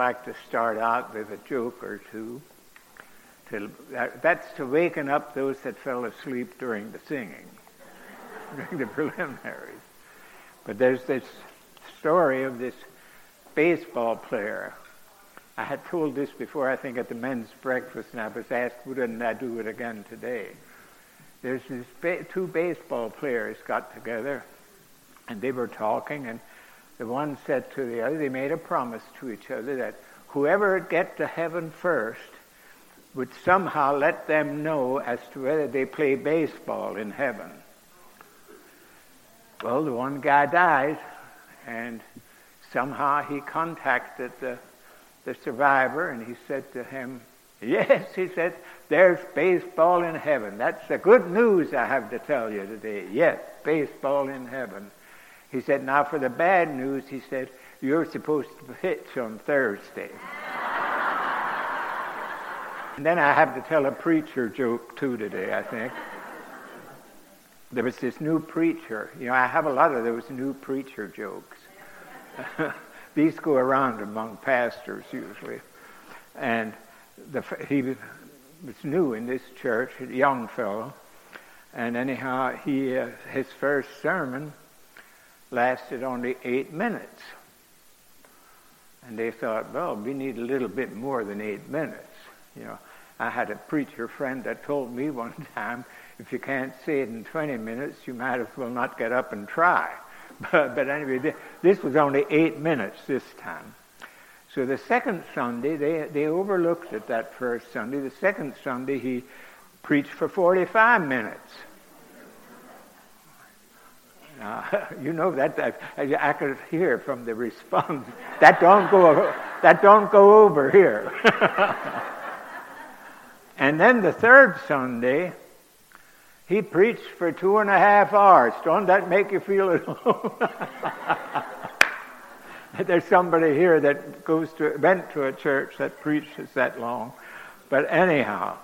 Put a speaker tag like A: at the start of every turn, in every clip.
A: like to start out with a joke or two. To, that, that's to waken up those that fell asleep during the singing, during the preliminaries. But there's this story of this baseball player. I had told this before, I think, at the men's breakfast, and I was asked, wouldn't I do it again today? There's these ba- two baseball players got together, and they were talking, and the one said to the other, they made a promise to each other that whoever get to heaven first would somehow let them know as to whether they play baseball in heaven. Well, the one guy died, and somehow he contacted the, the survivor, and he said to him, Yes, he said, there's baseball in heaven. That's the good news I have to tell you today. Yes, baseball in heaven. He said, now for the bad news, he said, you're supposed to pitch on Thursday. and then I have to tell a preacher joke too today, I think. There was this new preacher. You know, I have a lot of those new preacher jokes. These go around among pastors usually. And the, he was new in this church, a young fellow. And anyhow, he, uh, his first sermon lasted only eight minutes. And they thought, well, we need a little bit more than eight minutes. You know, I had a preacher friend that told me one time, if you can't say it in 20 minutes, you might as well not get up and try. But, but anyway, this was only eight minutes this time. So the second Sunday, they, they overlooked it that first Sunday. The second Sunday, he preached for 45 minutes. You know that, I could hear from the response that don't go that don't go over here. and then the third Sunday, he preached for two and a half hours. Don't that make you feel at home? There's somebody here that goes to went to a church that preaches that long. But anyhow,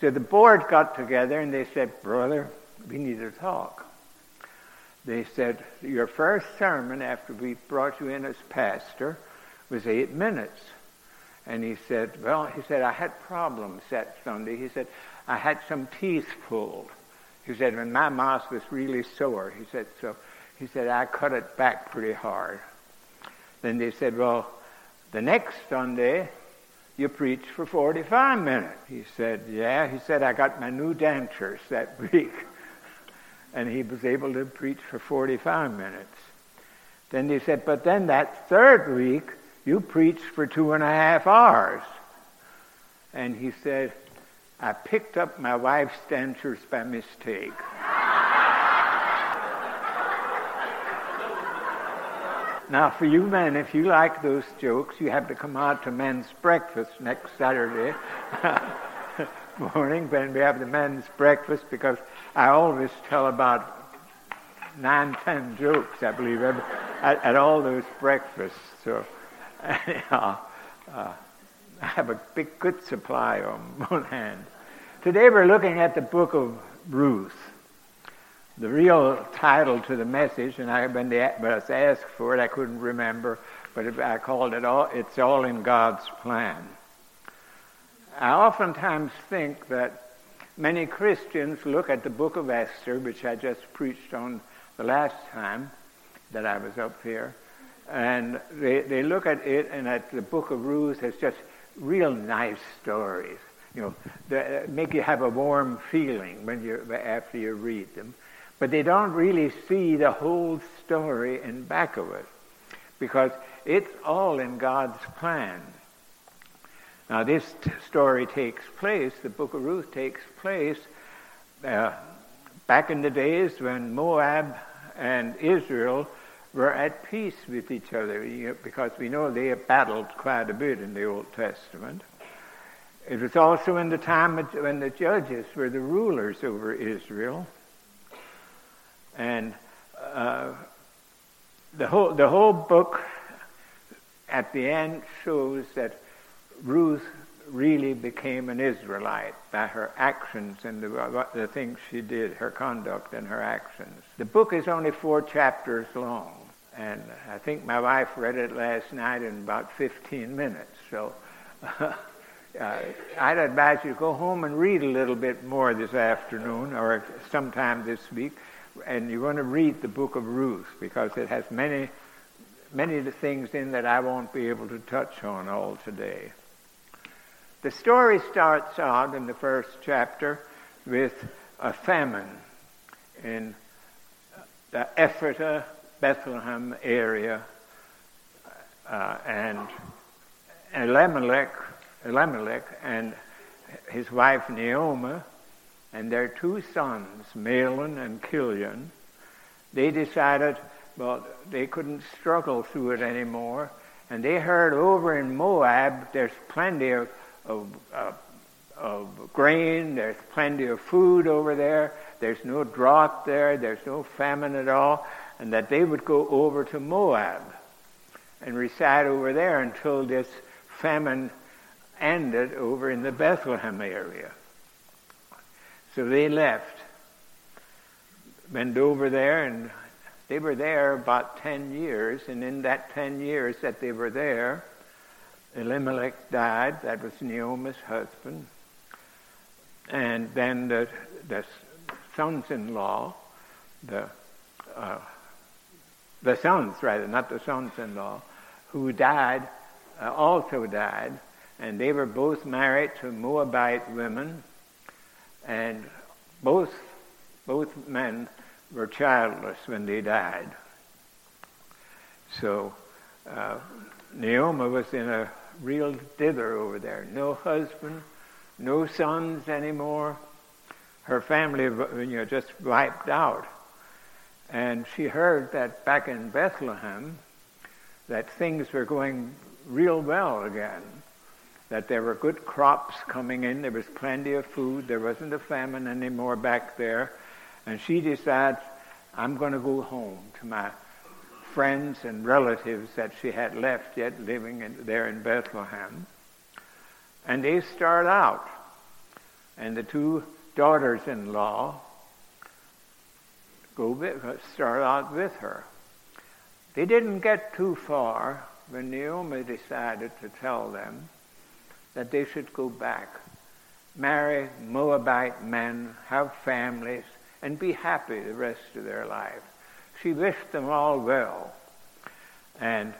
A: so the board got together and they said, Brother, we need to talk they said, Your first sermon after we brought you in as pastor was eight minutes. And he said, Well, he said, I had problems that Sunday. He said, I had some teeth pulled. He said, when my mouth was really sore, he said, so he said, I cut it back pretty hard. Then they said, Well, the next Sunday, you preached for 45 minutes. He said, Yeah. He said, I got my new dentures that week and he was able to preach for 45 minutes. Then he said, but then that third week, you preached for two and a half hours. And he said, I picked up my wife's dentures by mistake. now, for you men, if you like those jokes, you have to come out to men's breakfast next Saturday morning when we have the men's breakfast because I always tell about nine, ten jokes, I believe, at, at all those breakfasts. So, anyhow, uh, I have a big, good supply on one hand. Today we're looking at the book of Ruth. The real title to the message, and I, when, they, when I was asked for it, I couldn't remember, but I called it all, It's All in God's Plan. I oftentimes think that Many Christians look at the book of Esther, which I just preached on the last time that I was up here, and they, they look at it and at the book of Ruth as just real nice stories. You know, that make you have a warm feeling when you after you read them, but they don't really see the whole story in back of it, because it's all in God's plan. Now, this t- story takes place, the book of Ruth takes place uh, back in the days when Moab and Israel were at peace with each other, because we know they battled quite a bit in the Old Testament. It was also in the time when the judges were the rulers over Israel. And uh, the, whole, the whole book at the end shows that Ruth really became an Israelite by her actions and the, the things she did, her conduct and her actions. The book is only four chapters long, And I think my wife read it last night in about 15 minutes. So uh, I'd advise you to go home and read a little bit more this afternoon or sometime this week. And you're going to read the book of Ruth because it has many, many things in that I won't be able to touch on all today. The story starts out in the first chapter with a famine in the Ephrathah, Bethlehem area, uh, and Elimelech, Elimelech and his wife Naomi and their two sons, Mahlon and Chilion, they decided, well, they couldn't struggle through it anymore. And they heard over in Moab, there's plenty of, of, uh, of grain, there's plenty of food over there, there's no drought there, there's no famine at all, and that they would go over to Moab and reside over there until this famine ended over in the Bethlehem area. So they left, went over there, and they were there about 10 years. And in that 10 years that they were there, Elimelech died. That was Naomi's husband. And then the, the sons-in-law, the uh, the sons rather, not the sons-in-law, who died, uh, also died, and they were both married to Moabite women, and both, both men were childless when they died. So uh, Naomi was in a real dither over there. No husband, no sons anymore. Her family, you know, just wiped out. And she heard that back in Bethlehem, that things were going real well again that there were good crops coming in, there was plenty of food, there wasn't a famine anymore back there. And she decides, I'm going to go home to my friends and relatives that she had left yet living in, there in Bethlehem. And they start out. And the two daughters-in-law go with, start out with her. They didn't get too far when Naomi decided to tell them that they should go back, marry Moabite men, have families, and be happy the rest of their life. She wished them all well. And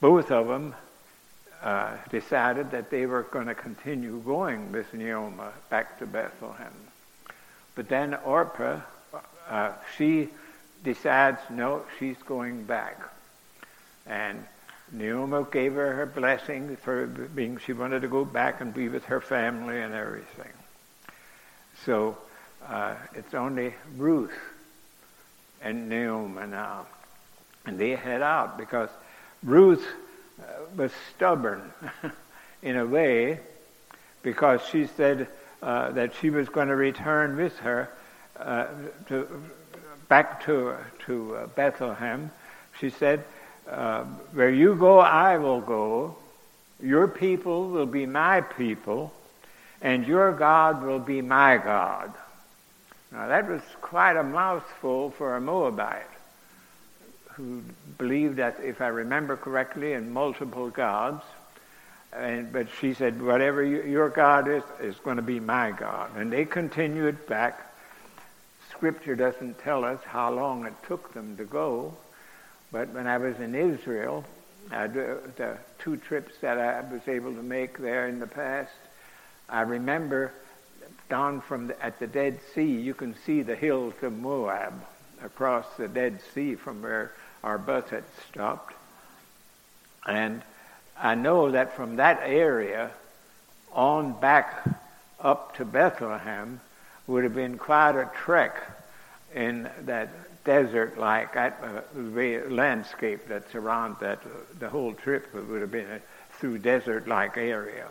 A: both of them uh, decided that they were going to continue going with Naomi back to Bethlehem. But then Orpah, uh, she decides, no, she's going back. And Naomi gave her her blessing for being, she wanted to go back and be with her family and everything. So uh, it's only Ruth and Naomi now. And they head out because Ruth uh, was stubborn in a way because she said uh, that she was going to return with her uh, to, back to, to uh, Bethlehem. She said, uh, where you go, I will go. Your people will be my people, and your God will be my God. Now that was quite a mouthful for a Moabite who believed that, if I remember correctly, in multiple gods. And, but she said, whatever you, your God is, is going to be my God. And they continued back. Scripture doesn't tell us how long it took them to go. But when I was in Israel, I, the two trips that I was able to make there in the past, I remember down from the, at the Dead Sea, you can see the hills of Moab across the Dead Sea from where our bus had stopped. And I know that from that area on back up to Bethlehem would have been quite a trek in that desert-like uh, landscape that's around that. The whole trip would have been through desert-like area.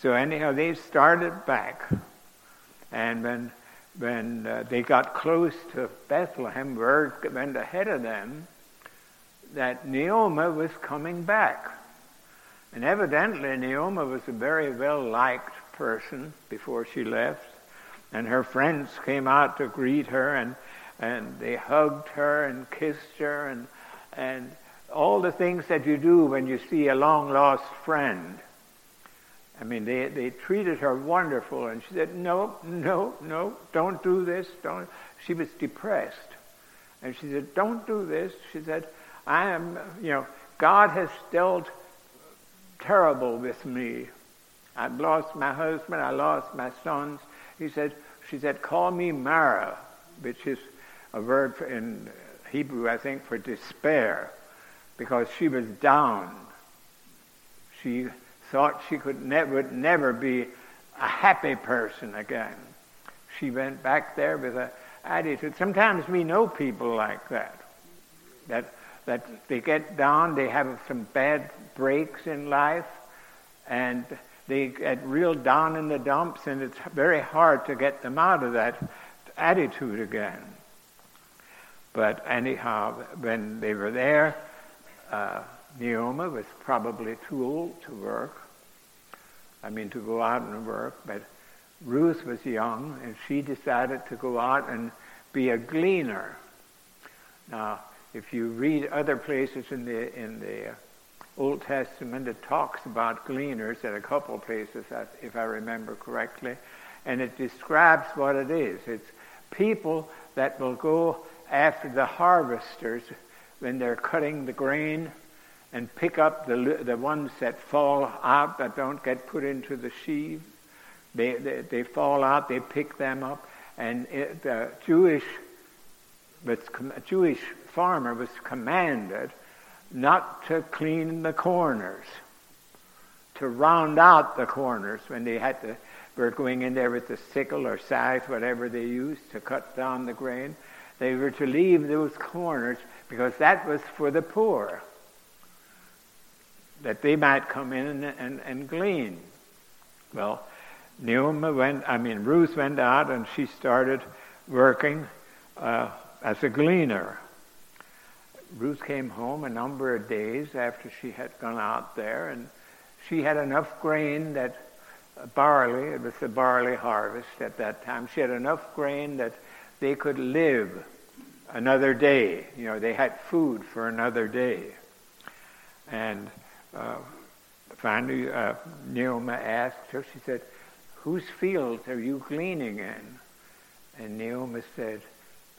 A: So anyhow, they started back, and when when uh, they got close to Bethlehem, word went ahead of them that Naomi was coming back. And evidently, Naomi was a very well liked person before she left, and her friends came out to greet her, and and they hugged her and kissed her and and all the things that you do when you see a long lost friend. I mean, they, they treated her wonderful, and she said, no, no, no, don't do this. Don't. She was depressed. And she said, don't do this. She said, I am, you know, God has dealt terrible with me. I've lost my husband. I lost my sons. He said, she said, call me Mara, which is a word in Hebrew, I think, for despair, because she was down. She thought she could never, would never be a happy person again. She went back there with an attitude. Sometimes we know people like that, that, that they get down, they have some bad breaks in life, and they get real down in the dumps, and it's very hard to get them out of that attitude again. But anyhow, when they were there, uh, Naomi was probably too old to work. I mean, to go out and work, but Ruth was young, and she decided to go out and be a gleaner. Now, if you read other places in the in the Old Testament, it talks about gleaners at a couple places, uh, if I remember correctly, and it describes what it is. It's people that will go after the harvesters when they're cutting the grain and pick up the, the ones that fall out that don't get put into the sheaves. They, they, they fall out, they pick them up, and it, the Jewish, the Jewish farmer was commanded not to clean the corners, to round out the corners when they had to, were going in there with the sickle or scythe, whatever they used to cut down the grain. They were to leave those corners because that was for the poor that they might come in and, and, and glean. Well, Naomi went, I mean, Ruth went out and she started working uh, as a gleaner. Ruth came home a number of days after she had gone out there, and she had enough grain that uh, barley, it was the barley harvest at that time, she had enough grain that they could live another day. You know, they had food for another day. And uh, finally, uh, asked her, she said, Whose fields are you gleaning in? And Naomi said,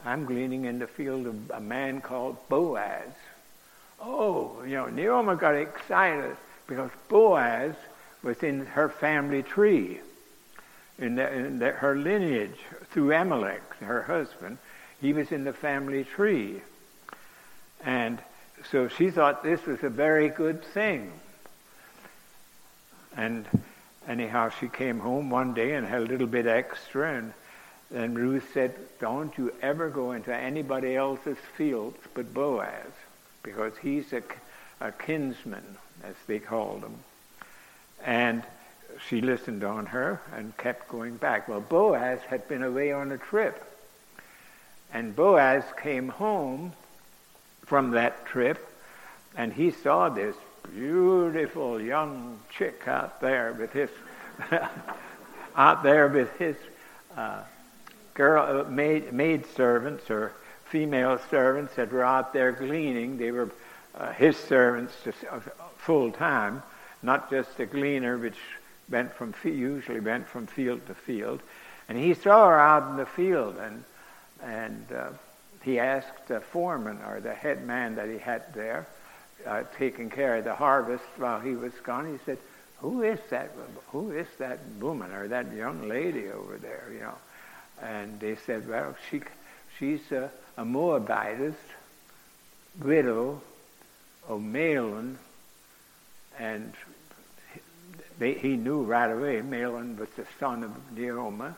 A: I'm gleaning in the field of a man called Boaz. Oh, you know, Naomi got excited because Boaz was in her family tree, in, the, in the, her lineage through Amalek, her husband. He was in the family tree. And so she thought this was a very good thing. And anyhow, she came home one day and had a little bit extra, and then Ruth said, Don't you ever go into anybody else's fields but Boaz, because he's a, a kinsman, as they called him. And she listened on her and kept going back. Well, Boaz had been away on a trip. And Boaz came home from that trip, and he saw this beautiful young chick out there with his out there with his uh, girl uh, maid maid servants or female servants that were out there gleaning. They were uh, his servants uh, full time, not just a gleaner, which went from usually went from field to field. And he saw her out in the field, and and uh, he asked the foreman or the head man that he had there, uh, taking care of the harvest while he was gone. He said, "Who is that? Who is that woman or that young lady over there?" You know, and they said, "Well, she she's a, a widow of Mahlon, and they, he knew right away Mahlon was the son of Naomi,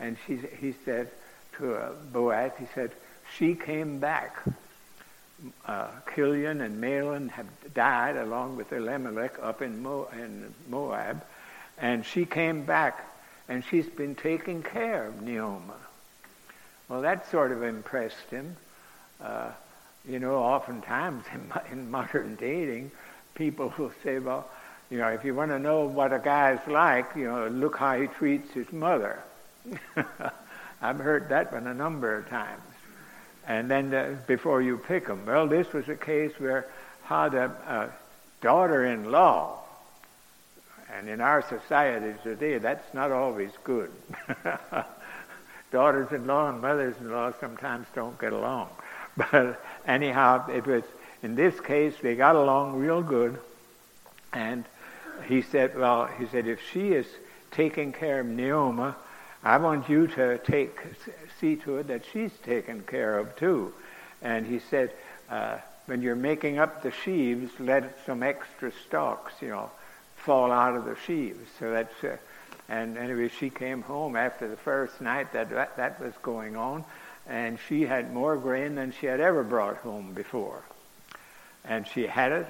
A: and she, he said to uh, Boaz, he said, she came back. Uh, Chilion and Mahlon have died along with Elimelech up in, Mo- in Moab, and she came back, and she's been taking care of Naomi. Well, that sort of impressed him. Uh, you know, oftentimes in, in modern dating, people will say, well, you know, if you want to know what a guy's like, you know, look how he treats his mother. I've heard that one a number of times. And then uh, before you pick them. Well, this was a case where had a, a daughter-in-law, and in our society today, that's not always good. Daughters-in-law and mothers-in-law sometimes don't get along. But anyhow, it was in this case they got along real good, and he said, well, he said if she is taking care of Naomi, I want you to take see to it that she's taken care of too. And he said, uh, when you're making up the sheaves, let some extra stalks, you know, fall out of the sheaves. So that's, uh, and anyway, she came home after the first night that, that that was going on, and she had more grain than she had ever brought home before. And she had it,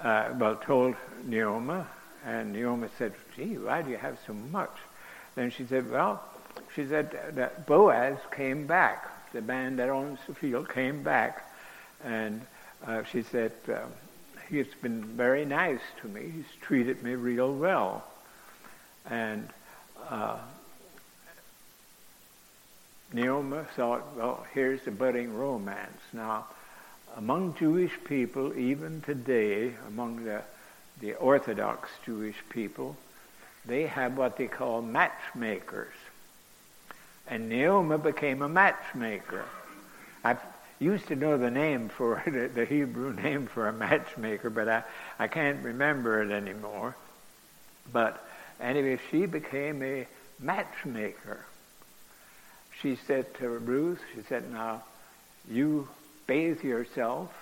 A: uh, well, told Naomi, and Naomi said, gee, why do you have so much? Then she said, well, she said that Boaz came back. The man that owns the field came back, and uh, she said, uh, he's been very nice to me. He's treated me real well. And uh, Naomi thought, well, here's the budding romance. Now, among Jewish people, even today, among the, the Orthodox Jewish people, they have what they call matchmakers. And Naomi became a matchmaker. I used to know the name for it, the Hebrew name for a matchmaker, but I, I can't remember it anymore. But anyway, she became a matchmaker. She said to Ruth, she said, now you bathe yourself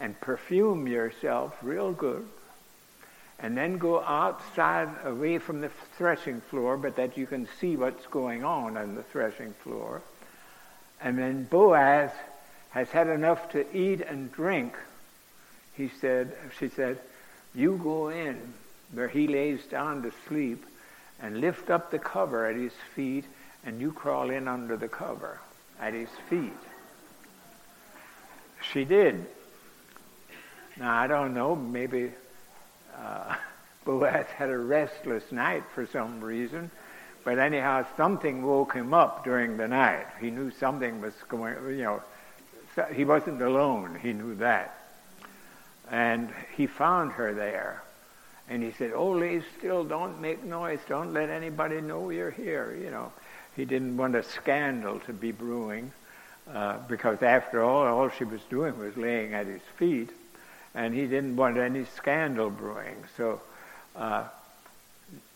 A: and perfume yourself real good and then go outside away from the threshing floor, but that you can see what's going on on the threshing floor. And then Boaz has had enough to eat and drink. He said, she said, you go in where he lays down to sleep and lift up the cover at his feet and you crawl in under the cover at his feet. She did. Now, I don't know, maybe uh, Boaz had a restless night for some reason. But anyhow, something woke him up during the night. He knew something was going, you know, he wasn't alone. He knew that. And he found her there. And he said, Oh, lay still, don't make noise, don't let anybody know you're here. You know, he didn't want a scandal to be brewing, uh, because after all, all she was doing was laying at his feet and he didn't want any scandal brewing. So uh,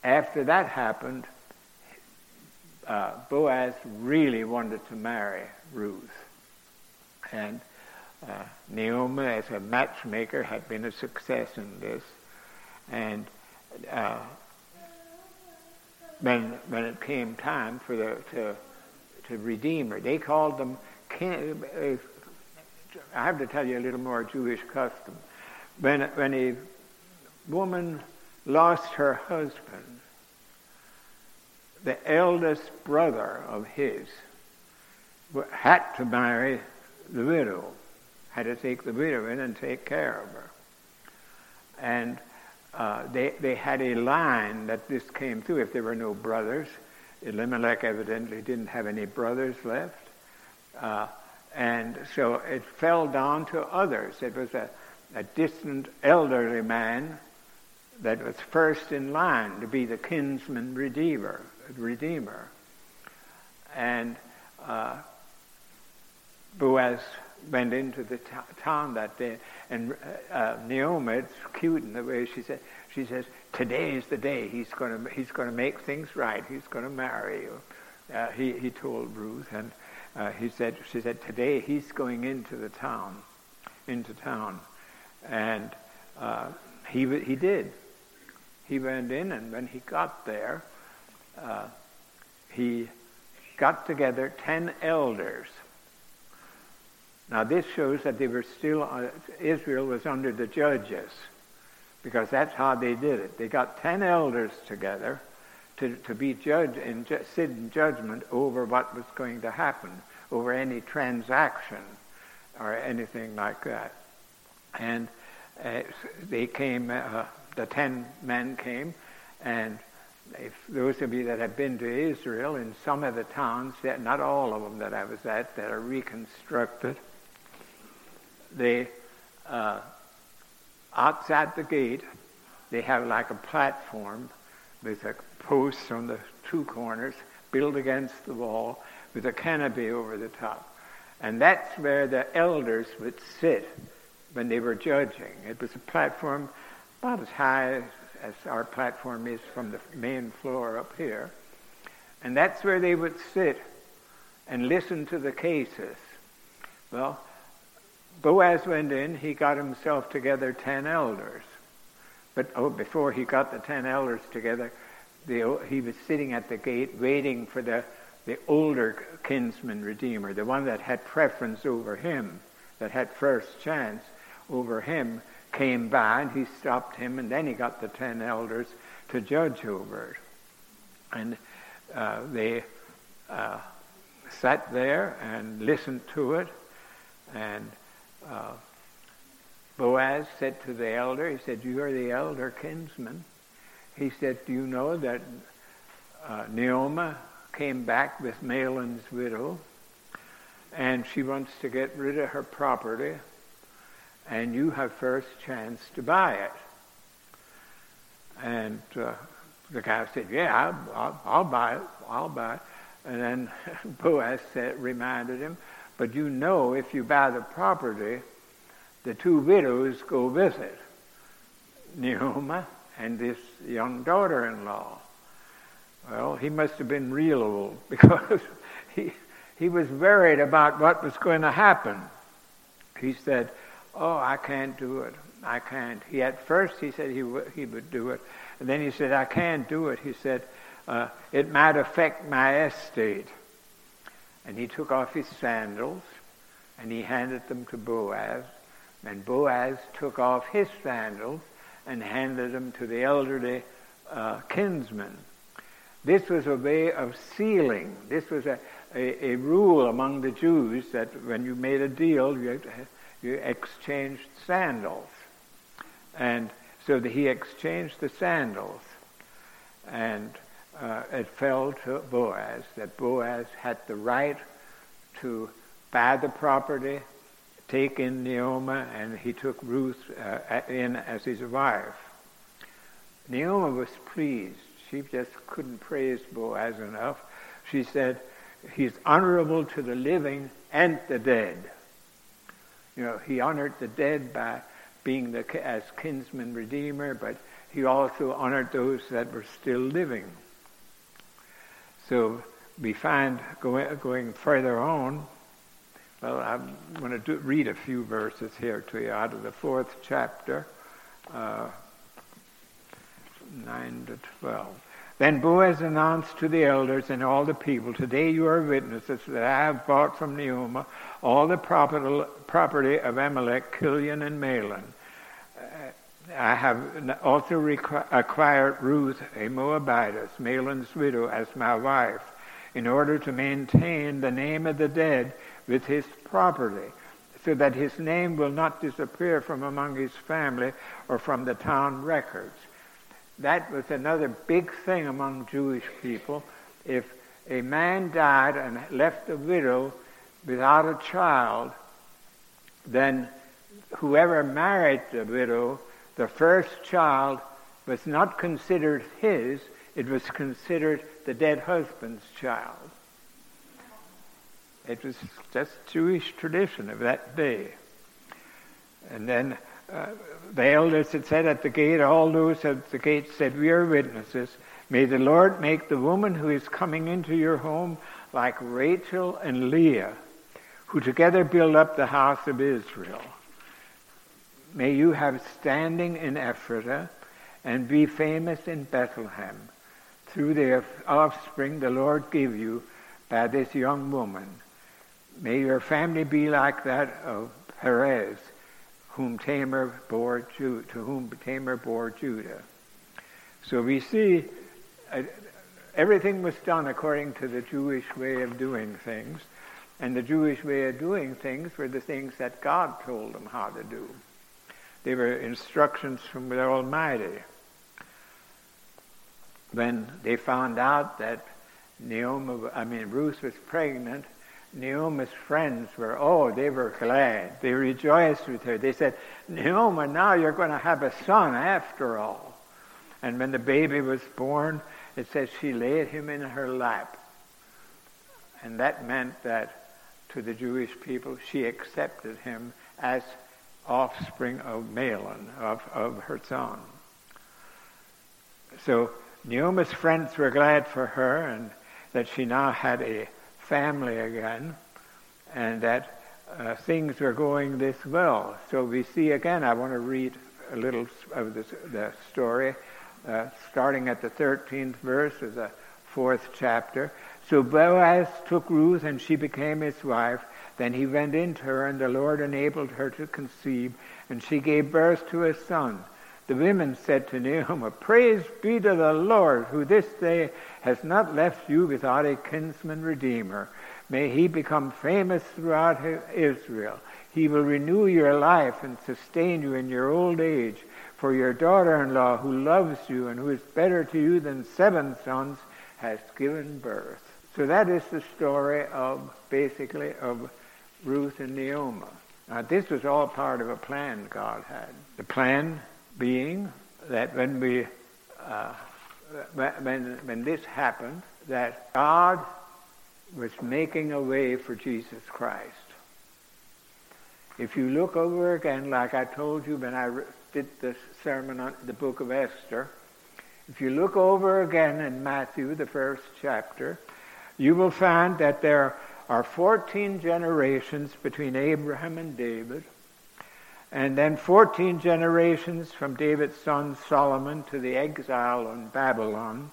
A: after that happened, uh, Boaz really wanted to marry Ruth. And uh, Naomi, as a matchmaker, had been a success in this. And uh, when when it came time for the to to redeem her, they called them uh, I have to tell you a little more Jewish custom. When, when a woman lost her husband, the eldest brother of his had to marry the widow, had to take the widow in and take care of her. And uh, they, they had a line that this came through. If there were no brothers, Elimelech evidently didn't have any brothers left. Uh, and so it fell down to others. It was a, a distant elderly man that was first in line to be the kinsman redeemer. redeemer. And uh, Boaz went into the t- town that day, and uh, uh, Naomi, it's cute in the way she said, she says, "Today is the day. He's going to he's going to make things right. He's going to marry you." Uh, he he told Ruth, and uh, he said, she said, today he's going into the town, into town. And uh, he, he did. He went in, and when he got there, uh, he got together ten elders. Now this shows that they were still, uh, Israel was under the judges, because that's how they did it. They got ten elders together, to, to be judged and ju- sit in judgment over what was going to happen, over any transaction or anything like that. And uh, they came, uh, the ten men came, and if those of you that have been to Israel, in some of the towns, not all of them that I was at, that are reconstructed, they, uh, outside the gate, they have like a platform with a post on the two corners built against the wall with a canopy over the top. And that's where the elders would sit when they were judging. It was a platform about as high as our platform is from the main floor up here. And that's where they would sit and listen to the cases. Well, Boaz went in, he got himself together ten elders. But oh, before he got the ten elders together, the, he was sitting at the gate waiting for the, the older kinsman redeemer, the one that had preference over him, that had first chance over him, came by and he stopped him, and then he got the ten elders to judge over it. And uh, they uh, sat there and listened to it, and uh, Boaz said to the elder, he said, You are the elder kinsman. He said, Do you know that uh, came back with Mahlon's widow, and she wants to get rid of her property, and you have first chance to buy it. And uh, the guy said, Yeah, I'll, I'll, buy it. I'll buy it. And then Boaz said, reminded him, But you know, if you buy the property, the two widows go visit Naomi and this young daughter-in-law. Well, he must have been real old because he, he was worried about what was going to happen. He said, oh, I can't do it. I can't. He at first he said he, w- he would do it. And then he said, I can't do it. He said, uh, it might affect my estate. And he took off his sandals and he handed them to Boaz. And Boaz took off his sandals and handed them to the elderly uh, kinsman. This was a way of sealing. This was a, a, a, rule among the Jews that when you made a deal, you, you exchanged sandals. And so he exchanged the sandals. And uh, it fell to Boaz that Boaz had the right to buy the property take in Naomi, and he took Ruth uh, in as his wife. Naomi was pleased. She just couldn't praise Boaz enough. She said, He's honorable to the living and the dead. You know, he honored the dead by being the, as kinsman redeemer, but he also honored those that were still living. So we find going, going further on, well, I'm going to do, read a few verses here to you out of the fourth chapter, uh, 9 to 12. Then Boaz announced to the elders and all the people, Today you are witnesses that I have bought from Naomi all the property of Amalek, Chilion, and Mahlon. Uh, I have also acquired Ruth, a Moabitess, Mahlon's widow, as my wife, in order to maintain the name of the dead with his property, so that his name will not disappear from among his family or from the town records. That was another big thing among Jewish people. If a man died and left a widow without a child, then whoever married the widow, the first child was not considered his, it was considered the dead husband's child. It was just Jewish tradition of that day. And then uh, the elders had said at the gate, all those at the gate said, We are witnesses. May the Lord make the woman who is coming into your home like Rachel and Leah, who together build up the house of Israel. May you have standing in Ephrathah and be famous in Bethlehem through the offspring the Lord give you by this young woman. May your family be like that of Perez, whom Tamar bore to whom Tamar bore Judah. So we see uh, everything was done according to the Jewish way of doing things, and the Jewish way of doing things were the things that God told them how to do. They were instructions from the Almighty. when they found out that Naomi, I mean Ruth was pregnant, Naomi's friends were, oh, they were glad. They rejoiced with her. They said, Naomi, now you're going to have a son after all. And when the baby was born, it says she laid him in her lap. And that meant that to the Jewish people, she accepted him as offspring of Mahlon, of, of her son. So Naomi's friends were glad for her and that she now had a family again and that uh, things were going this well. So we see again, I want to read a little of this, the story, uh, starting at the 13th verse of the fourth chapter. So Boaz took Ruth and she became his wife. Then he went into her and the Lord enabled her to conceive and she gave birth to a son. The women said to Naomi, Praise be to the Lord, who this day has not left you without a kinsman redeemer. May he become famous throughout Israel. He will renew your life and sustain you in your old age. For your daughter-in-law, who loves you and who is better to you than seven sons, has given birth. So that is the story of, basically, of Ruth and Naomi. Now, this was all part of a plan God had. The plan being that when we, uh, when, when this happened, that God was making a way for Jesus Christ. If you look over again, like I told you when I did the sermon on the book of Esther, if you look over again in Matthew, the first chapter, you will find that there are 14 generations between Abraham and David, and then 14 generations from David's son Solomon to the exile in Babylon.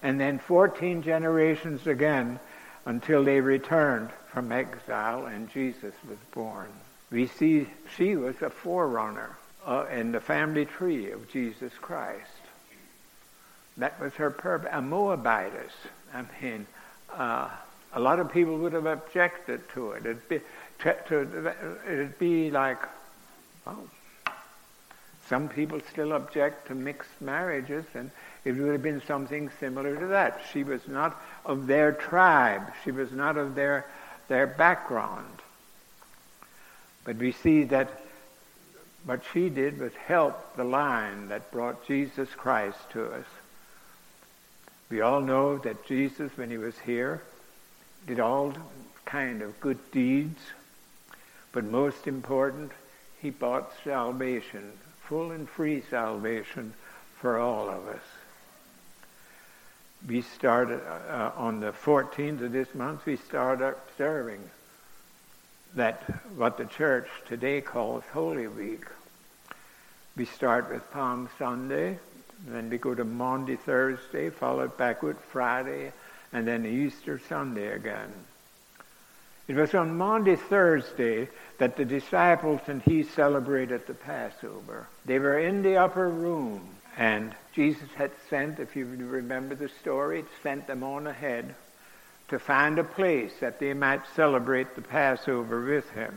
A: And then 14 generations again until they returned from exile and Jesus was born. We see she was a forerunner uh, in the family tree of Jesus Christ. That was her purpose. A Moabitess. I mean, uh, a lot of people would have objected to it. It'd be, to, to, it'd be like Oh. Some people still object to mixed marriages, and it would have been something similar to that. She was not of their tribe. She was not of their, their background. But we see that what she did was help the line that brought Jesus Christ to us. We all know that Jesus, when he was here, did all kind of good deeds, but most important, he bought salvation, full and free salvation for all of us. We started uh, on the 14th of this month, we started observing that what the church today calls Holy Week. We start with Palm Sunday, then we go to Maundy Thursday, followed by Good Friday, and then Easter Sunday again. It was on Maundy Thursday that the disciples and he celebrated the Passover. They were in the upper room, and Jesus had sent, if you remember the story, sent them on ahead to find a place that they might celebrate the Passover with him.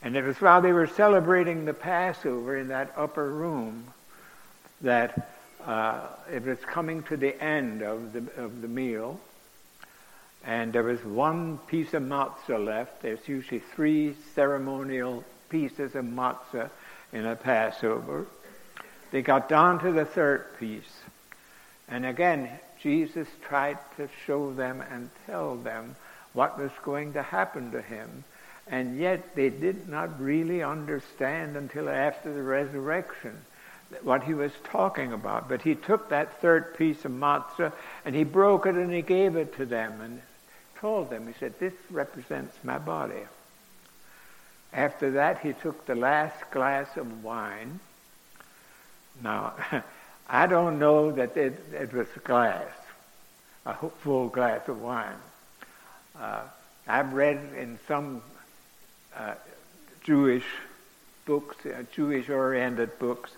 A: And it was while they were celebrating the Passover in that upper room that uh, it was coming to the end of the, of the meal and there was one piece of matzah left. There's usually three ceremonial pieces of matzah in a Passover. They got down to the third piece. And again, Jesus tried to show them and tell them what was going to happen to him. And yet they did not really understand until after the resurrection what he was talking about. But he took that third piece of matzah and he broke it and he gave it to them and told them, he said, this represents my body. After that, he took the last glass of wine. Now, I don't know that it, it was a glass, a full glass of wine. Uh, I've read in some uh, Jewish books, uh, Jewish-oriented books,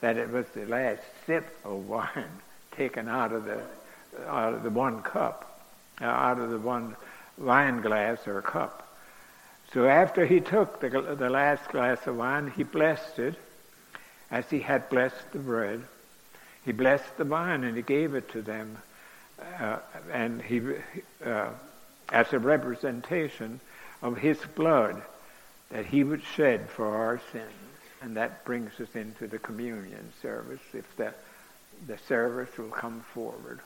A: that it was the last sip of wine taken out of the out of the one cup, uh, out of the one wine glass or cup. So after he took the, the last glass of wine, he blessed it as he had blessed the bread. he blessed the wine and he gave it to them, uh, and he, uh, as a representation of his blood that he would shed for our sins. And that brings us into the communion service, if the, the service will come forward.